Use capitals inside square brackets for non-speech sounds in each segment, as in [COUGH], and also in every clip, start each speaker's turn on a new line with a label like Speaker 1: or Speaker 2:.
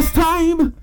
Speaker 1: Last time.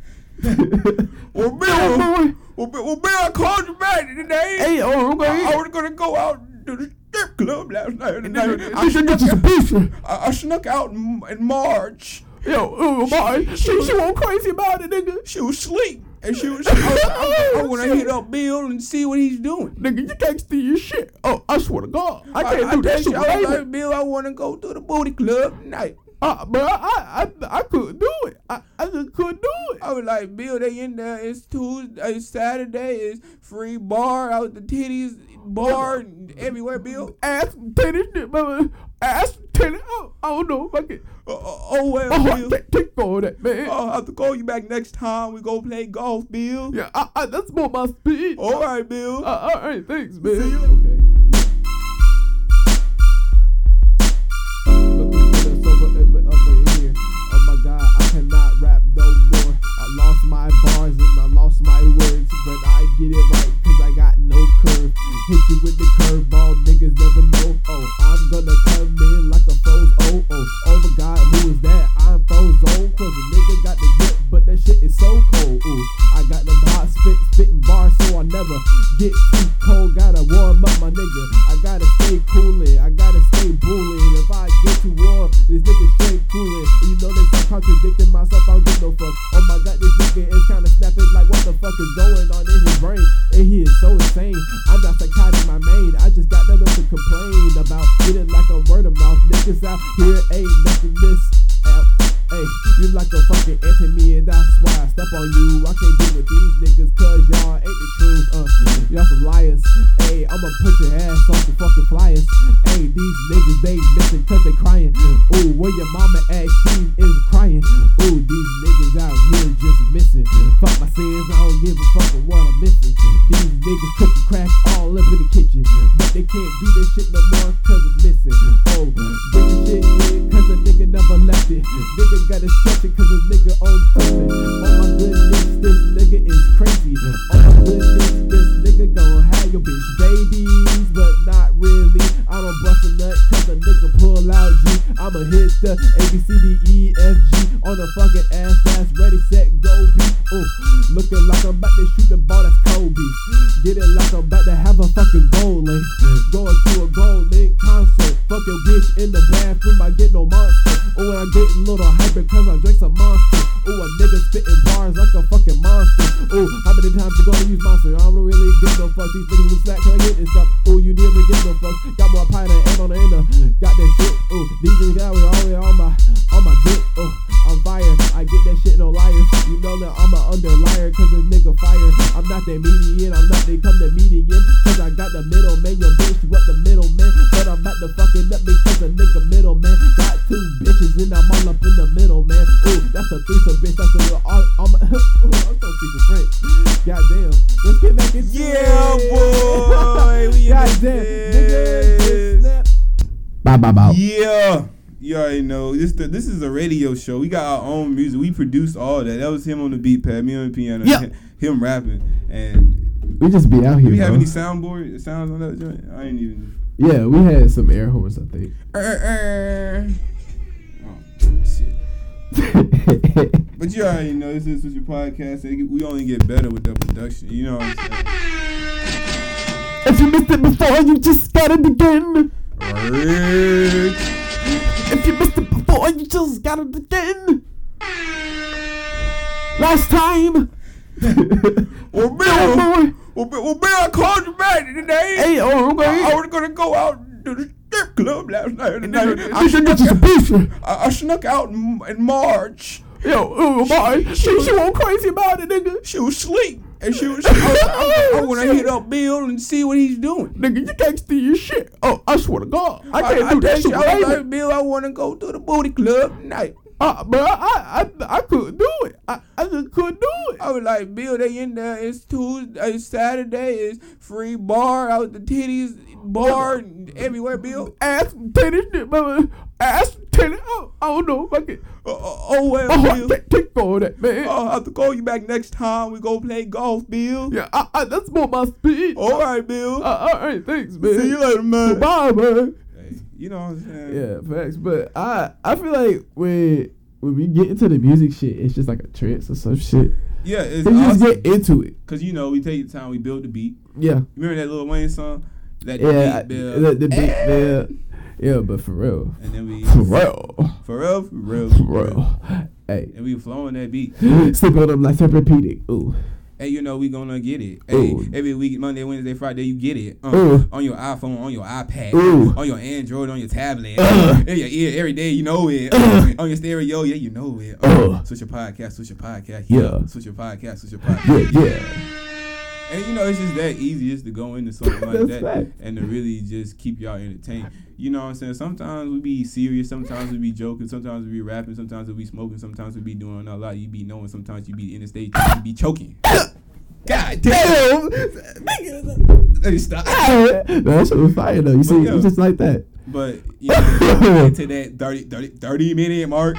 Speaker 1: [LAUGHS]
Speaker 2: Well, Bill, well, Bill, well, Bill, I called you back today.
Speaker 1: Hey, oh, okay.
Speaker 2: I, I was gonna go out to the strip club last night. And I, I,
Speaker 1: You should get you some pizza.
Speaker 2: I, I snuck out in, in March.
Speaker 1: Yo, oh, oh boy. She, she went crazy about it, nigga.
Speaker 2: She was asleep. And she was, I, I, I, [LAUGHS] oh, want to hit up Bill and see what he's doing.
Speaker 1: Nigga, you can't steal your shit. Oh, I swear to God. I can't
Speaker 2: I,
Speaker 1: do that shit
Speaker 2: I like, Bill, I want to go to the booty club tonight.
Speaker 1: Uh, bro, I, I, I couldn't do it. I, I just couldn't do it.
Speaker 2: I was like, Bill, they in there. It's Tuesday, it's Saturday. It's free bar out the titties bar everywhere, Bill.
Speaker 1: Ass, mama. Ass, titty. Oh, I don't know if I can.
Speaker 2: Uh, uh, oh well,
Speaker 1: Oh,
Speaker 2: Bill.
Speaker 1: take, all that, man.
Speaker 2: I'll have to call you back next time we go play golf, Bill.
Speaker 1: yeah, I, I, that's more my speed.
Speaker 2: All right, Bill.
Speaker 1: Uh, all right, thanks, man.
Speaker 2: See you.
Speaker 1: Okay. Never get too cold. Gotta warm up my nigga. I gotta stay coolin', I gotta stay bullin'. If I get too warm, this nigga straight coolin'. You know that I'm contradicting myself, I don't give no fuck. Oh my god, this nigga is kinda snapping like what the fuck is going on in his brain? And he is so insane. I'm not psychotic, my main. I just got nothing to complain about. Getting like a word of mouth. Niggas out here ain't nothing this out. Hey, you like a fucking anti-me and that's why I step on you. I can't deal with these Fucking bitch in the bathroom, I get no monster. Ooh, and I get a little hyper cause I drink some monster. Ooh, a nigga spitting bars like a fucking monster. Ooh, how many times you gonna use monster? I don't really give no fucks. These niggas will slack till I get this up. Ooh, you never give no fucks. Got more pie than aim on the inner. Got that shit. Ooh, these niggas got all the on my on my dick. Ooh, I'm fire. I get that shit no liars. You know that I'm a under liar cause this nigga fire. I'm not that median. I'm not they come the median. Cause I got the middle man. Your bitch, Goddamn. Let's get back into
Speaker 2: Yeah,
Speaker 1: it.
Speaker 2: boy. We in
Speaker 1: Goddamn.
Speaker 2: this
Speaker 1: Nigga, snap. Bye, bye, bye.
Speaker 2: Yeah. You already know this. The, this is a radio show. We got our own music. We produced all that. That was him on the beat pad, me on the piano,
Speaker 1: Yeah.
Speaker 2: him, him rapping. And
Speaker 1: We just be out here,
Speaker 2: do we have
Speaker 1: bro.
Speaker 2: any soundboard sounds on that joint? I ain't even.
Speaker 1: Yeah, we had some air horns, I think.
Speaker 2: Uh, uh. Oh shit. [LAUGHS] But you already know this is your podcast. and We only get better with the production. You know what I'm saying?
Speaker 1: if you missed it before, you just got it again.
Speaker 2: Rick.
Speaker 1: If you missed it before, you just got it again. Last time. [LAUGHS]
Speaker 2: Well, Bill,
Speaker 1: Oh, boy.
Speaker 2: well, Bill, well, Bill, I called you back today.
Speaker 1: Hey, oh, okay.
Speaker 2: I, was gonna go out to the strip club last night. And I, I,
Speaker 1: You should get you some pizza.
Speaker 2: I, I snuck out in, in March.
Speaker 1: Yo, oh, boy. She, she went crazy about it, nigga.
Speaker 2: She was asleep, and she was. [LAUGHS] I, I, I, oh, want to hit up Bill and see what he's doing.
Speaker 1: Nigga, you can't steal your shit. Oh, I swear to God. I can't
Speaker 2: I,
Speaker 1: do that
Speaker 2: text
Speaker 1: shit
Speaker 2: I was like, Bill, I want to go to the booty club tonight.
Speaker 1: Uh, bro, I, I, I couldn't do it. I, I just couldn't do it.
Speaker 2: I was like, Bill, they in there. It's Tuesday, it's Saturday. It's free bar out the titties bar and everywhere. Bill.
Speaker 1: Ass, mama. Ass, titty. Oh, I don't know if I can.
Speaker 2: Uh, uh, oh well,
Speaker 1: Oh,
Speaker 2: Bill.
Speaker 1: take, take all that, man.
Speaker 2: I'll have to call you back next time we go play golf, Bill.
Speaker 1: yeah, I, I, that's more my speed.
Speaker 2: All right, Bill.
Speaker 1: Uh, all right, thanks, man.
Speaker 2: See you later, man.
Speaker 1: Bye, man.
Speaker 2: You know what I'm saying?
Speaker 1: Yeah, facts. But I, I feel like when when we get into the music shit, it's just like a trance or some shit.
Speaker 2: Yeah, it's
Speaker 1: So you just get into it.
Speaker 2: Cause you know we take the time, we build the beat.
Speaker 1: Yeah.
Speaker 2: Remember that Lil Wayne song? That
Speaker 1: Yeah.
Speaker 2: beat build,
Speaker 1: The, the beat, yeah. Yeah, but for real.
Speaker 2: and then we
Speaker 1: For real.
Speaker 2: for real, for real,
Speaker 1: For real. Hey.
Speaker 2: and we flowing that beat. [LAUGHS]
Speaker 1: Sleep on them like Tempur-Pedic. Ooh.
Speaker 2: Hey, you know we gonna get it. Hey,
Speaker 1: Ooh.
Speaker 2: every week, Monday, Wednesday, Friday, you get it.
Speaker 1: Ooh.
Speaker 2: on your iPhone, on your iPad,
Speaker 1: Ooh.
Speaker 2: on your Android, on your tablet,
Speaker 1: Uh.
Speaker 2: in your ear every day. You know it.
Speaker 1: Uh.
Speaker 2: on your stereo, yeah, you know it.
Speaker 1: Uh.
Speaker 2: Switch your podcast, switch your podcast,
Speaker 1: Yeah.
Speaker 2: Switch your podcast, switch your podcast.
Speaker 1: Yeah, yeah.
Speaker 2: And you know, it's just that easy just to go into something like that and to really just keep y'all entertained. You know what I'm saying? Sometimes we be serious, sometimes we be joking, sometimes we be rapping, sometimes we be smoking, sometimes we be doing a lot. You be knowing, sometimes you be in the stage, you be choking. [LAUGHS] God damn! Let me stop. [LAUGHS]
Speaker 1: that shit was fire though. You see,
Speaker 2: yeah.
Speaker 1: it's just like that.
Speaker 2: But you know, get to that 30, 30, 30 minute mark.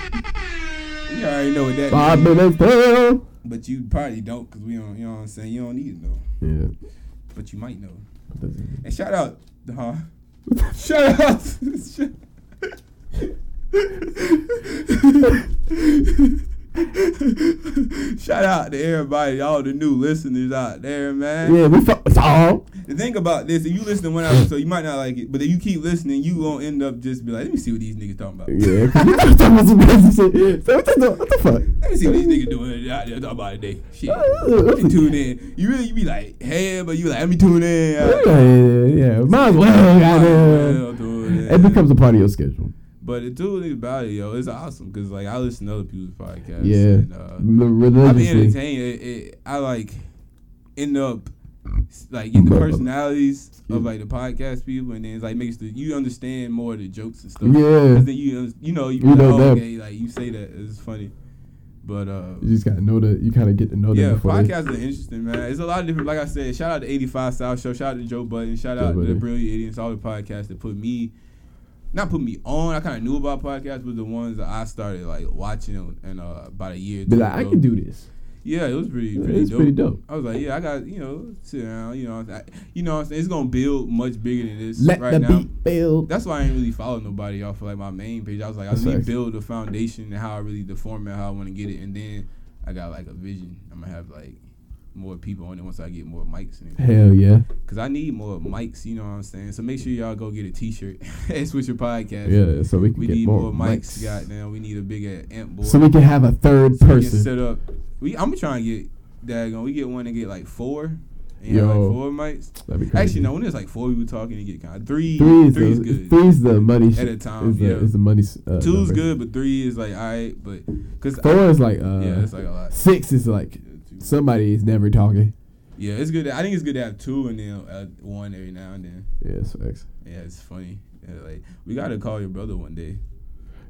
Speaker 2: You already know what that
Speaker 1: Five
Speaker 2: means.
Speaker 1: minutes down.
Speaker 2: But you probably don't because we don't, you know what I'm saying? You don't need to know.
Speaker 1: Yeah.
Speaker 2: But you might know. And shout out, huh? [LAUGHS] shout out. [LAUGHS] shout out [LAUGHS] [LAUGHS] to everybody, all the new listeners out there, man.
Speaker 1: Yeah, we fuck song.
Speaker 2: The thing about this, if you listen to one episode, you might not like it, but if you keep listening, you gonna end up just be like, let me see what these niggas talking about.
Speaker 1: Yeah, we talking about some crazy shit. [LAUGHS] So what the, what the fuck?
Speaker 2: Let me see what these niggas doing out there talking about today. Shit.
Speaker 1: Uh,
Speaker 2: Let me tune in. You really, you be like, hey, but you like, let me tune in.
Speaker 1: Yeah, yeah, yeah. Might as well, goddamn.
Speaker 2: Well, tune in.
Speaker 1: It becomes a part of your schedule.
Speaker 2: But the two things about it, yo, it's awesome because like I listen to other people's podcasts.
Speaker 1: Yeah,
Speaker 2: And, uh,
Speaker 1: M-
Speaker 2: I be
Speaker 1: religiously.
Speaker 2: entertained. It, it, I like end up like getting the personalities of like the podcast people, and then it's like makes the you understand more of the jokes and stuff.
Speaker 1: Yeah.
Speaker 2: 'Cause then you you know you,
Speaker 1: You
Speaker 2: like,
Speaker 1: know
Speaker 2: oh, okay, like you say that it's funny, but uh.
Speaker 1: You just gotta know that. You kind of get to know
Speaker 2: Yeah,
Speaker 1: them before they-
Speaker 2: podcasts are interesting, man. It's a lot of different. Like I said, shout out to 85 South Show, shout out to Joe Budden, shout
Speaker 1: Joe
Speaker 2: out to the Brilliant Idiots, all the podcasts that put me, not put me on. I kind of knew about podcasts, but the ones that I started like watching and uh, about a year.
Speaker 1: Be like, I can do this.
Speaker 2: Yeah, it was pretty, pretty
Speaker 1: it's
Speaker 2: dope.
Speaker 1: pretty dope.
Speaker 2: I was like, yeah, I got you know sit down, you know, I, you know, what I'm saying? it's gonna build much bigger than this
Speaker 1: Let
Speaker 2: right
Speaker 1: the
Speaker 2: now.
Speaker 1: beat build.
Speaker 2: That's why I ain't really follow nobody off of like my main page. I was like, I to build a foundation and how I really the format, how I want to get it, and then I got like a vision. I'm gonna have like more people on it once I get more mics and everything.
Speaker 1: Hell yeah.
Speaker 2: Cause I need more mics, you know what I'm saying. So make sure y'all go get a T-shirt [LAUGHS] and switch your podcast.
Speaker 1: Yeah, so we can
Speaker 2: we
Speaker 1: get
Speaker 2: need
Speaker 1: more,
Speaker 2: more, mics.
Speaker 1: mics.
Speaker 2: Goddamn, we need a bigger amp board.
Speaker 1: So we can have a third
Speaker 2: So we
Speaker 1: person.
Speaker 2: set up. We I'm trying to get daggone. We get one and get like four. And
Speaker 1: Yo.
Speaker 2: like four mics.
Speaker 1: That'd be crazy.
Speaker 2: Actually, no. When there's like four people talking, you get kind of three.
Speaker 1: Three is,
Speaker 2: three is
Speaker 1: the,
Speaker 2: good.
Speaker 1: Three's the money.
Speaker 2: At
Speaker 1: shit.
Speaker 2: a time,
Speaker 1: Is the,
Speaker 2: yeah.
Speaker 1: is the money. Uh,
Speaker 2: Two's
Speaker 1: number.
Speaker 2: good, but three is like alright. But cause
Speaker 1: Four
Speaker 2: I,
Speaker 1: is like. Uh,
Speaker 2: yeah, it's like a lot.
Speaker 1: Six is like. Somebody is never talking.
Speaker 2: Yeah, it's good. to- I think it's good to have two and then uh, one every now and then.
Speaker 1: Yeah, it's facts.
Speaker 2: Yeah, it's funny. Yeah, like we gotta call your brother one day.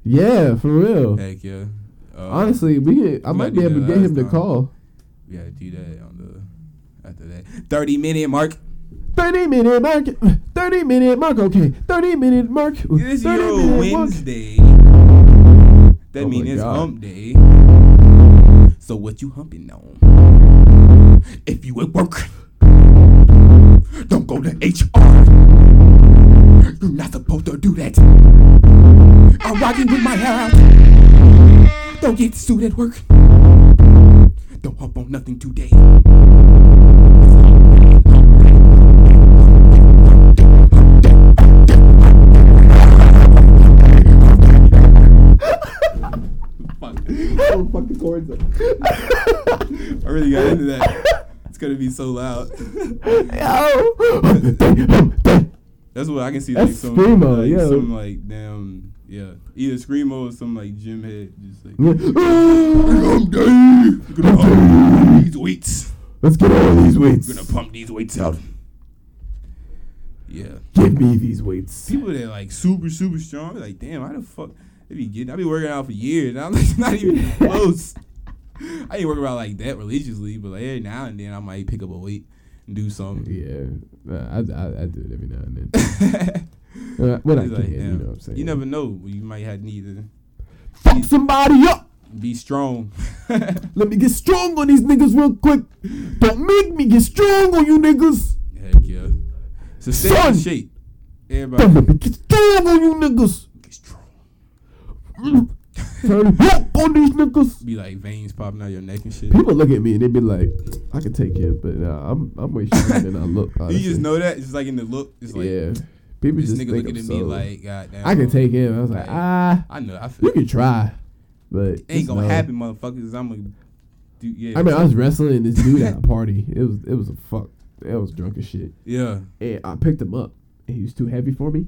Speaker 1: Yeah, for real.
Speaker 2: Heck yeah. Uh,
Speaker 1: Honestly, we could, I might be able to get him
Speaker 2: last
Speaker 1: to call.
Speaker 2: we gotta do that on the after that thirty minute mark.
Speaker 1: 30 minute mark. 30 minute mark. Okay. 30 minute mark.
Speaker 2: This
Speaker 1: 30
Speaker 2: your
Speaker 1: minute mark.
Speaker 2: Wednesday. That
Speaker 1: Oh
Speaker 2: mean
Speaker 1: my
Speaker 2: it's hump day. So what you humping on? If you at work, don't go to HR. You're not supposed to do that. I'm rocking with my hair out. Don't get sued at work. Don't hop on nothing today.
Speaker 1: The. [LAUGHS]
Speaker 2: I really got into that. It's gonna be so loud.
Speaker 1: Yo. [LAUGHS]
Speaker 2: That's what I can see. Like some,
Speaker 1: screamo,
Speaker 2: like,
Speaker 1: yeah.
Speaker 2: some like damn, yeah, either screamo or some like gym head, just like
Speaker 1: Yeah.
Speaker 2: We're gonna pump these weights.
Speaker 1: Let's get all these
Speaker 2: We're
Speaker 1: weights.
Speaker 2: gonna pump these weights out. Yeah,
Speaker 1: Give me these weights.
Speaker 2: people that like super super strong, like damn, how the fuck they be getting? I be working out for years, and I'm like [LAUGHS] not even close. [LAUGHS] I ain't working out like that religiously, but like every now and then I might pick up a weight and do something.
Speaker 1: Yeah, I, I, I do it every now and then. [LAUGHS] Uh, when I can,
Speaker 2: like,
Speaker 1: you know what I'm saying.
Speaker 2: You never know. You might have need to
Speaker 1: fuck somebody up.
Speaker 2: be strong. [LAUGHS]
Speaker 1: Let me get strong on these niggas real quick. Don't make me get strong on you niggas.
Speaker 2: Heck yeah. So stay
Speaker 1: Son!
Speaker 2: in shape.
Speaker 1: Don't
Speaker 2: Everybody
Speaker 1: let me get strong on you niggas. Turn whoop on these niggas.
Speaker 2: Be like veins popping out your neck and shit.
Speaker 1: People look at me and they be like, I can take it, but nah, I'm I'm way stronger than I look. [LAUGHS]
Speaker 2: You just know that it's just like in the look. It's like
Speaker 1: yeah. People
Speaker 2: this
Speaker 1: just
Speaker 2: nigga looking at me
Speaker 1: so-
Speaker 2: like, goddamn.
Speaker 1: I can take him. I was like, ah,
Speaker 2: I know. I feel.
Speaker 1: you can try, but
Speaker 2: It ain't gonna
Speaker 1: know.
Speaker 2: happen, motherfuckers. I'm gonna do. Yeah.
Speaker 1: I mean, I was wrestling this dude at a [LAUGHS] party. It was it was a fuck. It was drunk as shit.
Speaker 2: yeah.
Speaker 1: And I picked him up, and he was too heavy for me,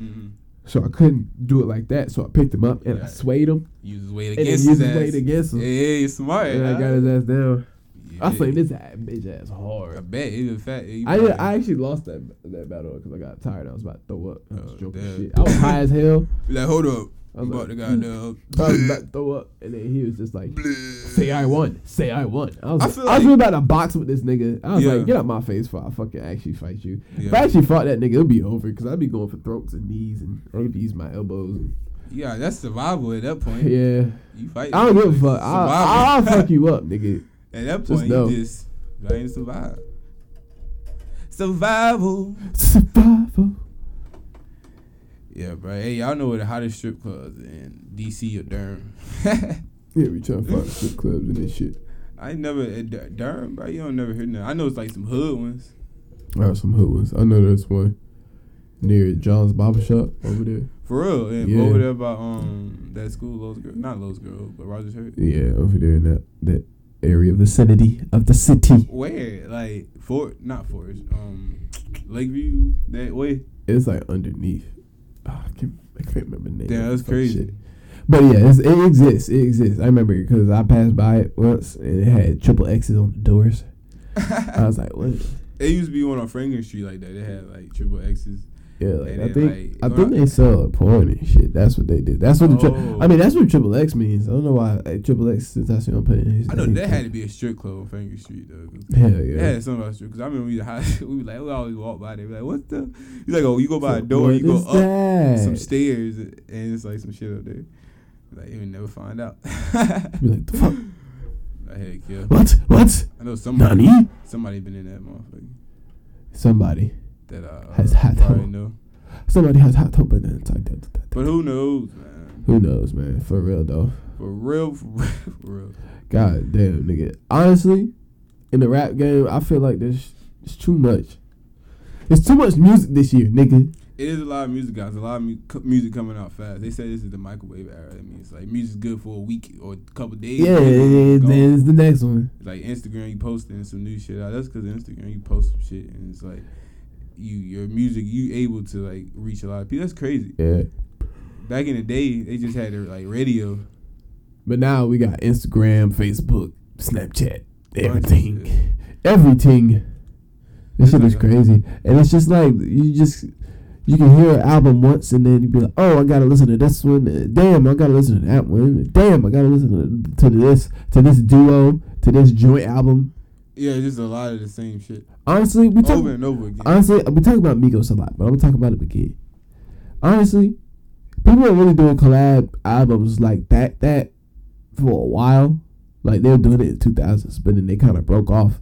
Speaker 2: Mm-hmm.
Speaker 1: So I couldn't do it like that. So I picked him up and I swayed him,
Speaker 2: Use his weight against
Speaker 1: used
Speaker 2: his
Speaker 1: weight against him.
Speaker 2: Yeah, yeah, you're smart.
Speaker 1: And I got his ass down. I
Speaker 2: Yeah.
Speaker 1: slayed his ass, bitch ass hard.
Speaker 2: I bet even fat. you
Speaker 1: I
Speaker 2: probably-
Speaker 1: I actually lost that that battle because I got tired. I was about to throw up. I was
Speaker 2: Oh,
Speaker 1: shit. I was high as hell. [LAUGHS]
Speaker 2: Like, hold up.
Speaker 1: I'm
Speaker 2: I'm about
Speaker 1: like,
Speaker 2: to hmm. goddamn.
Speaker 1: I was about to throw up, and then he was just like, "Say I won. Say I won." I was,
Speaker 2: I
Speaker 1: like,
Speaker 2: feel
Speaker 1: I was
Speaker 2: like-
Speaker 1: about to box with this nigga. I was
Speaker 2: Yeah.
Speaker 1: like, "Get out my face, for I fucking actually fight you." If I
Speaker 2: Yeah.
Speaker 1: actually fought that nigga, it'd be over because I'd be going for throats and knees and I'd my elbows.
Speaker 2: yeah, that's survival at that point.
Speaker 1: Yeah,
Speaker 2: You fight.
Speaker 1: I don't give a fuck. I'll, I'll
Speaker 2: Survival. [LAUGHS]
Speaker 1: fuck you up, nigga.
Speaker 2: At that point,
Speaker 1: know.
Speaker 2: you just trying to survive. Survival.
Speaker 1: Survival.
Speaker 2: Yeah, bro. Hey, y'all know where the hottest strip clubs in DC or Durham. [LAUGHS]
Speaker 1: Yeah, we trying to find strip clubs and this shit.
Speaker 2: I ain't never at Durham, bro. You don't never hear nothing. I know it's like some hood ones.
Speaker 1: I have some hood ones. I know there's one near John's Barber Shop over there.
Speaker 2: For real. And
Speaker 1: Yeah.
Speaker 2: over there by um that school, Lowes Grove. Not Lowes Grove, but Rogers-Herr.
Speaker 1: Yeah, over there in that that area vicinity of the city.
Speaker 2: Where? Like Fort not Forest. Um Lakeview, that way.
Speaker 1: It's like underneath. Ah, I can't, I can't remember the name. Of
Speaker 2: that's crazy.
Speaker 1: shit. But yeah, it's, it exists. It exists. I remember because I passed by it once and it had triple X's on the doors. [LAUGHS] I was like, what?
Speaker 2: It used to be one on Franklin Street like that. They had like triple X's.
Speaker 1: Yeah, like, I think
Speaker 2: like,
Speaker 1: I think they sell porn and shit. That's what they do. That's what the tri-
Speaker 2: Oh.
Speaker 1: I mean. That's what triple X means. I don't know why triple X since I see him put it
Speaker 2: I know that had to be a strip club on Franklin Street though. 'cause
Speaker 1: Hell
Speaker 2: It
Speaker 1: yeah.
Speaker 2: had something about strip because I remember we, high, [LAUGHS] we were like we always walk by there. Like what the? You like oh you go by a door, you go up
Speaker 1: that?
Speaker 2: some stairs and it's like some shit up there. Like you never find out. [LAUGHS]
Speaker 1: Be like, the fuck? [LAUGHS]
Speaker 2: I heck yeah.
Speaker 1: What? What?
Speaker 2: I know somebody
Speaker 1: Nani?
Speaker 2: somebody been in that motherfucker
Speaker 1: Somebody.
Speaker 2: That uh
Speaker 1: Has had hope.
Speaker 2: know.
Speaker 1: Somebody has hot top and it's like that.
Speaker 2: But who knows, man?
Speaker 1: Who knows, man? For real though.
Speaker 2: For real, for real, [LAUGHS] for real.
Speaker 1: God damn, nigga. Honestly, in the rap game, I feel like there's it's too much. There's too much music this year, nigga.
Speaker 2: It is a lot of music, guys. A lot of mu- music coming out fast. They say this is the microwave era. That means like music's good for a week or a couple days.
Speaker 1: Yeah,
Speaker 2: and then it's
Speaker 1: then it's the next one.
Speaker 2: like Instagram, you posting some new shit out. That's because Instagram, you post some shit, and it's like you your music, you able to like reach a lot of people. That's crazy.
Speaker 1: Yeah.
Speaker 2: Back in the day, they just had their like radio.
Speaker 1: But now we got Instagram, Facebook, Snapchat, everything. Everything. This shit is crazy. And it's just like you just you can hear an album once and then you be like, Oh, I gotta listen to this one. Damn, I gotta listen to that one. Damn, I gotta listen to, to this to this duo, to this joint album.
Speaker 2: Yeah, just a lot of the same shit
Speaker 1: Honestly, we talk
Speaker 2: over and over again.
Speaker 1: Honestly, we talk about Migos a lot, but I'm gonna talk about it again. Honestly, people are really doing collab albums like that that for a while. Like they were doing it in 2000s, but then they kind of broke off,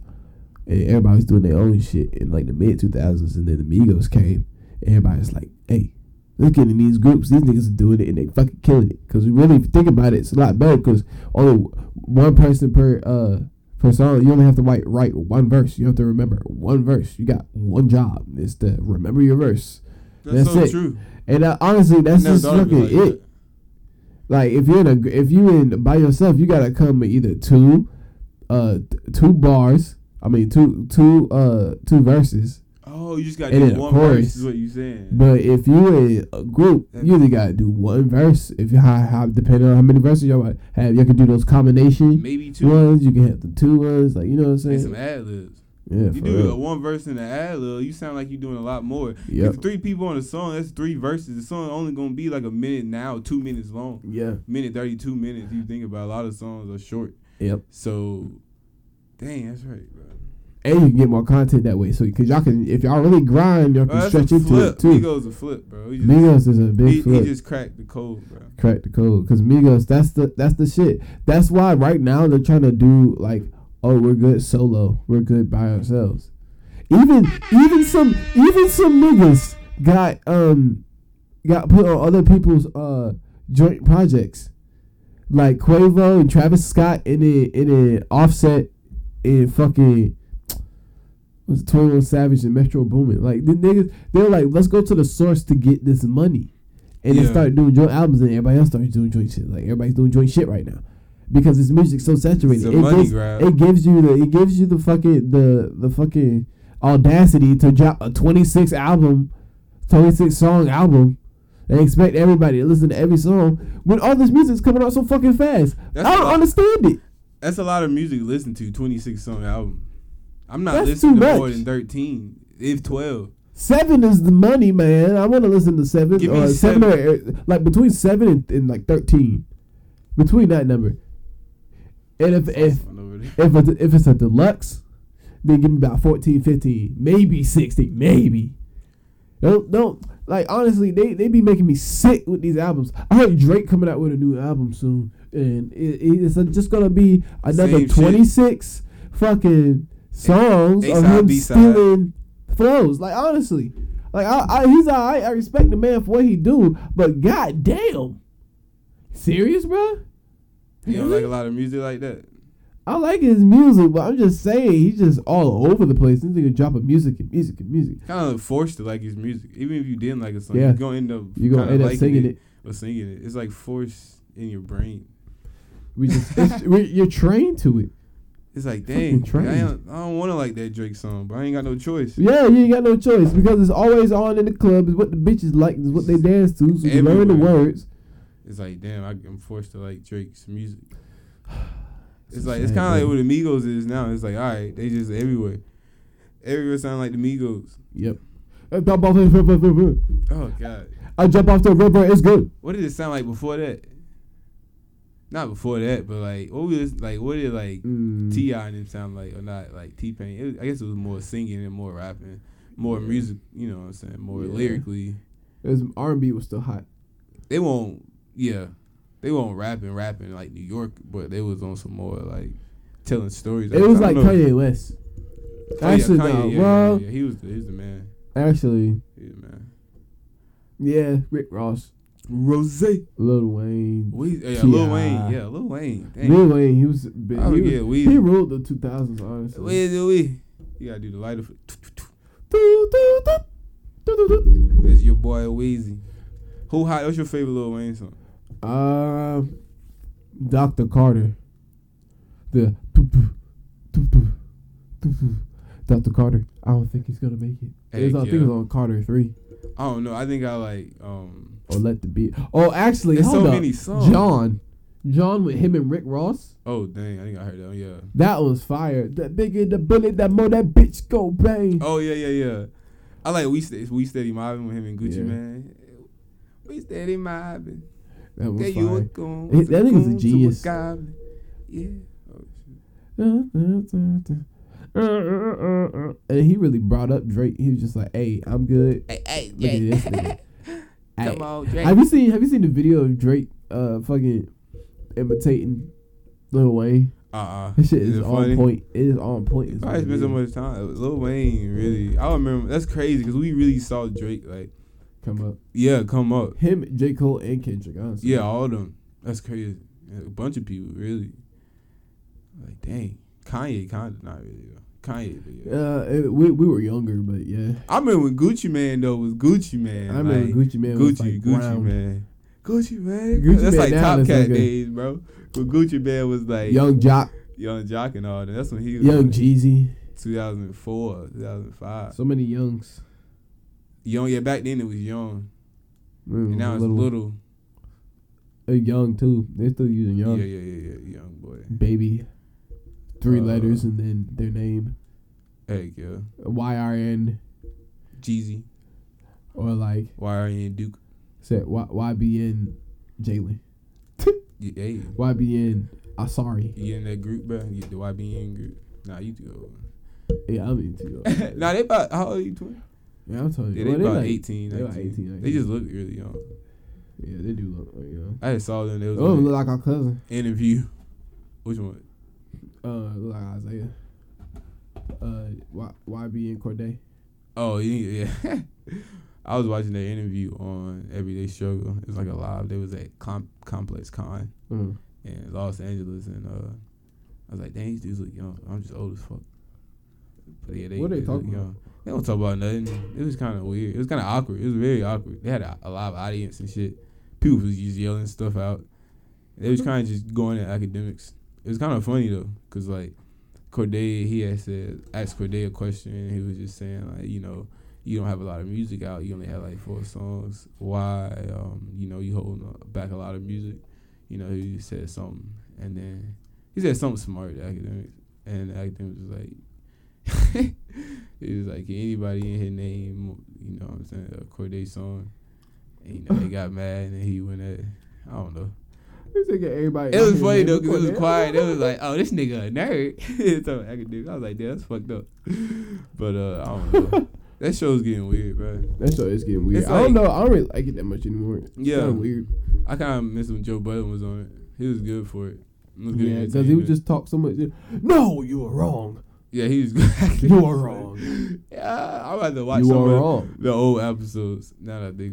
Speaker 1: and everybody was doing their own shit in like the mid 2000s, and then the Migos came. And everybody's like, "Hey, let's get in these groups. These niggas are doing it, and they fucking killing it." Because really, if you think about it, it's a lot better because only one person per uh per song. You only have to write write one verse. You have to remember one verse. You got one job. It's to remember your verse.
Speaker 2: That's,
Speaker 1: that's
Speaker 2: so
Speaker 1: it.
Speaker 2: true.
Speaker 1: And uh, honestly, that's just fucking
Speaker 2: it like
Speaker 1: it. Like if you're in a if you in by yourself, you gotta come with either two, uh, two bars. I mean two two uh two verses.
Speaker 2: Oh, you just got
Speaker 1: And
Speaker 2: do one
Speaker 1: chorus.
Speaker 2: verse. Is what you saying?
Speaker 1: But if you in a group, you either gotta do one verse. If you how, how depending on how many verses y'all have, you can do those combination
Speaker 2: Maybe two.
Speaker 1: ones. You can have the two ones. Like you know what I'm
Speaker 2: And some
Speaker 1: saying?
Speaker 2: ad libs.
Speaker 1: Yeah,
Speaker 2: You do
Speaker 1: real.
Speaker 2: a one verse in the ad lib, you sound like you're doing a lot more.
Speaker 1: Yep.
Speaker 2: If three people on a song, that's three verses. The song only gonna be like a minute now, two minutes long.
Speaker 1: Yeah.
Speaker 2: Minute thirty two minutes. You think about it, a lot of songs are short.
Speaker 1: Yep.
Speaker 2: So, dang, that's right, bro.
Speaker 1: And you can get more content that way. So because y'all can, if y'all really grind, y'all can stretch
Speaker 2: a
Speaker 1: into
Speaker 2: flip.
Speaker 1: it too.
Speaker 2: Migos a flip, bro. Just,
Speaker 1: Migos is a big
Speaker 2: he, he just cracked the code, bro.
Speaker 1: crack the code because Migos that's the that's the shit. That's why right now they're trying to do like, oh, we're good solo, we're good by ourselves. Even even some even some niggas got um got put on other people's uh joint projects. like Quavo and Travis Scott in then in then Offset in fucking was Twenty One Savage and Metro Boomin. Like the niggas, they're like, let's go to the source to get this money, and they
Speaker 2: Yeah.
Speaker 1: started doing joint albums, and everybody else started doing joint shit. Like everybody's doing joint shit right now because this music's so saturated. It, gives, it gives you the it gives you the fucking the the fucking audacity to drop a twenty six album, twenty six song album. And expect everybody to listen to every song when all this music's coming out so fucking fast.
Speaker 2: That's
Speaker 1: I don't understand it.
Speaker 2: That's a lot of music to listen to. Twenty six song album. I'm not
Speaker 1: That's
Speaker 2: listening to more than thirteen. If twelve.
Speaker 1: Seven is the money, man. I want to listen to seven
Speaker 2: Give me uh,
Speaker 1: or seven, or uh, like between seven and, and like thirteen, between that number. And if if
Speaker 2: Fun over there.
Speaker 1: if it's, if it's a deluxe, then give me about 14, 15, maybe sixty, maybe. Don't don't like honestly, they they be making me sick with these albums. I heard Drake coming out with a new album soon, and it, it's just gonna be another twenty six fucking songs of him
Speaker 2: B-side.
Speaker 1: stealing flows. Like honestly, like I, I he's alright. I respect the man for what he do, but god damn, serious, bro.
Speaker 2: You don't like a lot of music like that.
Speaker 1: I like his music, but I'm just saying he's just all over the place. This nigga dropping music and music and music.
Speaker 2: Kind of forced to like his music. Even if you didn't like a song,
Speaker 1: Yeah.
Speaker 2: you're gonna end up
Speaker 1: You gonna end up singing it.
Speaker 2: or singing it. It's like forced in your brain.
Speaker 1: We just it's, we, you're trained to it.
Speaker 2: It's like, dang. I, ain't- I don't want to like that Drake song, but I ain't got no choice.
Speaker 1: Yeah, you ain't got no choice because it's always on in the club. It's what the bitches like. It's what they dance to. So you learn the words.
Speaker 2: It's like, damn, I, I'm forced to like Drake's music. [SIGHS] It's
Speaker 1: It's
Speaker 2: like it's kind of like what the Migos is now. It's like, all right, they just everywhere. Everywhere sound like the Migos.
Speaker 1: Yep. I jump off the river.
Speaker 2: Oh God,
Speaker 1: I jump off the river. It's good.
Speaker 2: what did it sound like before that? Not before that, but like what was like what did like
Speaker 1: Mm.
Speaker 2: T.I. and them sound like or not like T Pain? I guess it was more singing and more rapping, more
Speaker 1: Yeah.
Speaker 2: music. You know what I'm saying? More
Speaker 1: Yeah.
Speaker 2: lyrically.
Speaker 1: R and B was still hot.
Speaker 2: They won't. Yeah, they won't rapping rapping like New York, but they was on some more like telling stories.
Speaker 1: It was like
Speaker 2: know.
Speaker 1: Kanye West.
Speaker 2: Oh, yeah,
Speaker 1: Actually,
Speaker 2: Kanye,
Speaker 1: no.
Speaker 2: yeah,
Speaker 1: well,
Speaker 2: yeah, yeah. he was the, he was the man.
Speaker 1: actually,
Speaker 2: He was the man.
Speaker 1: yeah. Rick Ross,
Speaker 2: Rose.
Speaker 1: Lil Wayne,
Speaker 2: We, yeah, Lil Wayne. Yeah, Lil Wayne. Dang.
Speaker 1: Lil Wayne. He was big. He, was,
Speaker 2: Weezy.
Speaker 1: he ruled the 2000s. Honestly.
Speaker 2: Where's the we? You gotta do the lighter. For, it's your boy Weezy. Who hot? What's your favorite Lil Wayne song?
Speaker 1: Um, Dr. Carter. The. Dr. Carter. I don't think he's gonna make it. It's- I think
Speaker 2: yeah.
Speaker 1: it's on Carter three
Speaker 2: I don't know. I think I like um.
Speaker 1: Or Let the Beat. Oh, actually,
Speaker 2: There's
Speaker 1: hold
Speaker 2: so
Speaker 1: up.
Speaker 2: many songs.
Speaker 1: John, John with him and Rick Ross.
Speaker 2: Oh dang! I think I heard that. Yeah.
Speaker 1: That was fire. That bigger the bullet, that more that bitch go bang.
Speaker 2: Oh yeah, yeah, yeah. I like we steady, we steady mobbing with him and Gucci
Speaker 1: Yeah.
Speaker 2: man. We steady mobbing.
Speaker 1: that was
Speaker 2: a
Speaker 1: fire.
Speaker 2: goon.
Speaker 1: He- that nigga's a genius.
Speaker 2: goblin. Yeah. Oh.
Speaker 1: And he really brought up Drake. He was just like, "Hey, I'm good.
Speaker 2: Hey, hey,
Speaker 1: Look at this nigga. [LAUGHS] Hey,
Speaker 2: Come on, Drake.
Speaker 1: Have you seen Have you seen the video of Drake uh fucking imitating Lil Wayne?
Speaker 2: Uh-uh.
Speaker 1: This shit
Speaker 2: Is
Speaker 1: is, on point. It is on point. It's
Speaker 2: I spent so much time. Lil Wayne really. I remember that's crazy because we really saw Drake like
Speaker 1: come up.
Speaker 2: yeah come up.
Speaker 1: Him, J Cole, and Kendrick. Honestly.
Speaker 2: Yeah, all of them. That's crazy. Yeah, a bunch of people really. Like dang, Kanye kind of not really. Though. Kanye, but yeah.
Speaker 1: Uh, we we were younger, but yeah.
Speaker 2: I remember when Gucci Mane though was Gucci Mane.
Speaker 1: I remember
Speaker 2: like,
Speaker 1: Gucci Mane
Speaker 2: Gucci,
Speaker 1: was like
Speaker 2: Gucci
Speaker 1: round.
Speaker 2: Man. Gucci Mane.
Speaker 1: Gucci
Speaker 2: That's
Speaker 1: Man
Speaker 2: like Top Cat
Speaker 1: like
Speaker 2: days, bro. When Gucci Mane was like
Speaker 1: Yung Joc,
Speaker 2: Yung Joc and all that. That's when he was
Speaker 1: Young Jeezy.
Speaker 2: 2004, 2005.
Speaker 1: So many youngs.
Speaker 2: Young, yeah, back then it was young.
Speaker 1: Mm,
Speaker 2: And now it's
Speaker 1: little,
Speaker 2: little.
Speaker 1: uh, young too. They're still using young.
Speaker 2: Yeah, yeah, yeah, yeah, young boy.
Speaker 1: Baby. Three
Speaker 2: Uh,
Speaker 1: letters and then their name.
Speaker 2: Heck yeah.
Speaker 1: Y R N
Speaker 2: Jeezy.
Speaker 1: or like
Speaker 2: are you in Duke?
Speaker 1: said Y Y B N Jalen. [LAUGHS]
Speaker 2: Yeah,
Speaker 1: Y B N Asari.
Speaker 2: you in that group, bro? You the YBN group. Nah, you too old.
Speaker 1: Yeah, I'm into you.
Speaker 2: old. [LAUGHS] nah, they about, how old are you, twin?
Speaker 1: Yeah, I'm telling you.
Speaker 2: Yeah, they
Speaker 1: Well,
Speaker 2: about
Speaker 1: like-
Speaker 2: 18,
Speaker 1: they
Speaker 2: 19.
Speaker 1: about 18,
Speaker 2: They just look really young.
Speaker 1: Yeah, they do look like, you.
Speaker 2: I just saw them. They was
Speaker 1: Oh, look like our cousin.
Speaker 2: interview. Which one?
Speaker 1: Uh, like Isaiah. Uh, Y YBN Cordae.
Speaker 2: Oh yeah, yeah. [LAUGHS] I was watching their interview on Everyday Struggle. It was like a live. They was at Com- Complex Con,
Speaker 1: Mm.
Speaker 2: in Los Angeles, and uh, I was like, dang, these dudes look young. I'm just old as fuck. But yeah, they,
Speaker 1: What they
Speaker 2: look
Speaker 1: talking
Speaker 2: about? They don't talk about nothing. It was kind of weird. It was kind of awkward. It was very awkward. They had a, a live audience and shit. People was just yelling stuff out. They was kind of just going at Akademiks. It was kind of funny though, cause like Cordae, he had said asked Cordae a question. He was just saying like, you know, you don't have a lot of music out. You only have like four songs. Why, um, you know, you holding back a lot of music? You know, he said something, and then he said something smart to Akademiks, and Akademiks was like, [LAUGHS] he was like, anybody in his name, you know, what I'm saying, a Cordae song? And you know, they got mad, and he went at, I don't know.
Speaker 1: This nigga, everybody.
Speaker 2: It was funny though, cause it was quiet. It was like, oh, this nigga a nerd. [LAUGHS] so academic. I was like, damn, that's fucked up. But uh, I don't know. [LAUGHS] that show's getting weird, bro.
Speaker 1: That show is getting weird.
Speaker 2: It's
Speaker 1: I don't know. I don't really like it that much anymore. It's
Speaker 2: Yeah.
Speaker 1: weird.
Speaker 2: I kind of miss when Joe Budden was on it. He was good for it. It was good
Speaker 1: Yeah, because he would just talk so much. No, you were wrong.
Speaker 2: yeah, he was good.
Speaker 1: You are wrong. [LAUGHS]
Speaker 2: Yeah, I'm about to watch
Speaker 1: You
Speaker 2: some of
Speaker 1: wrong.
Speaker 2: the old episodes now that I think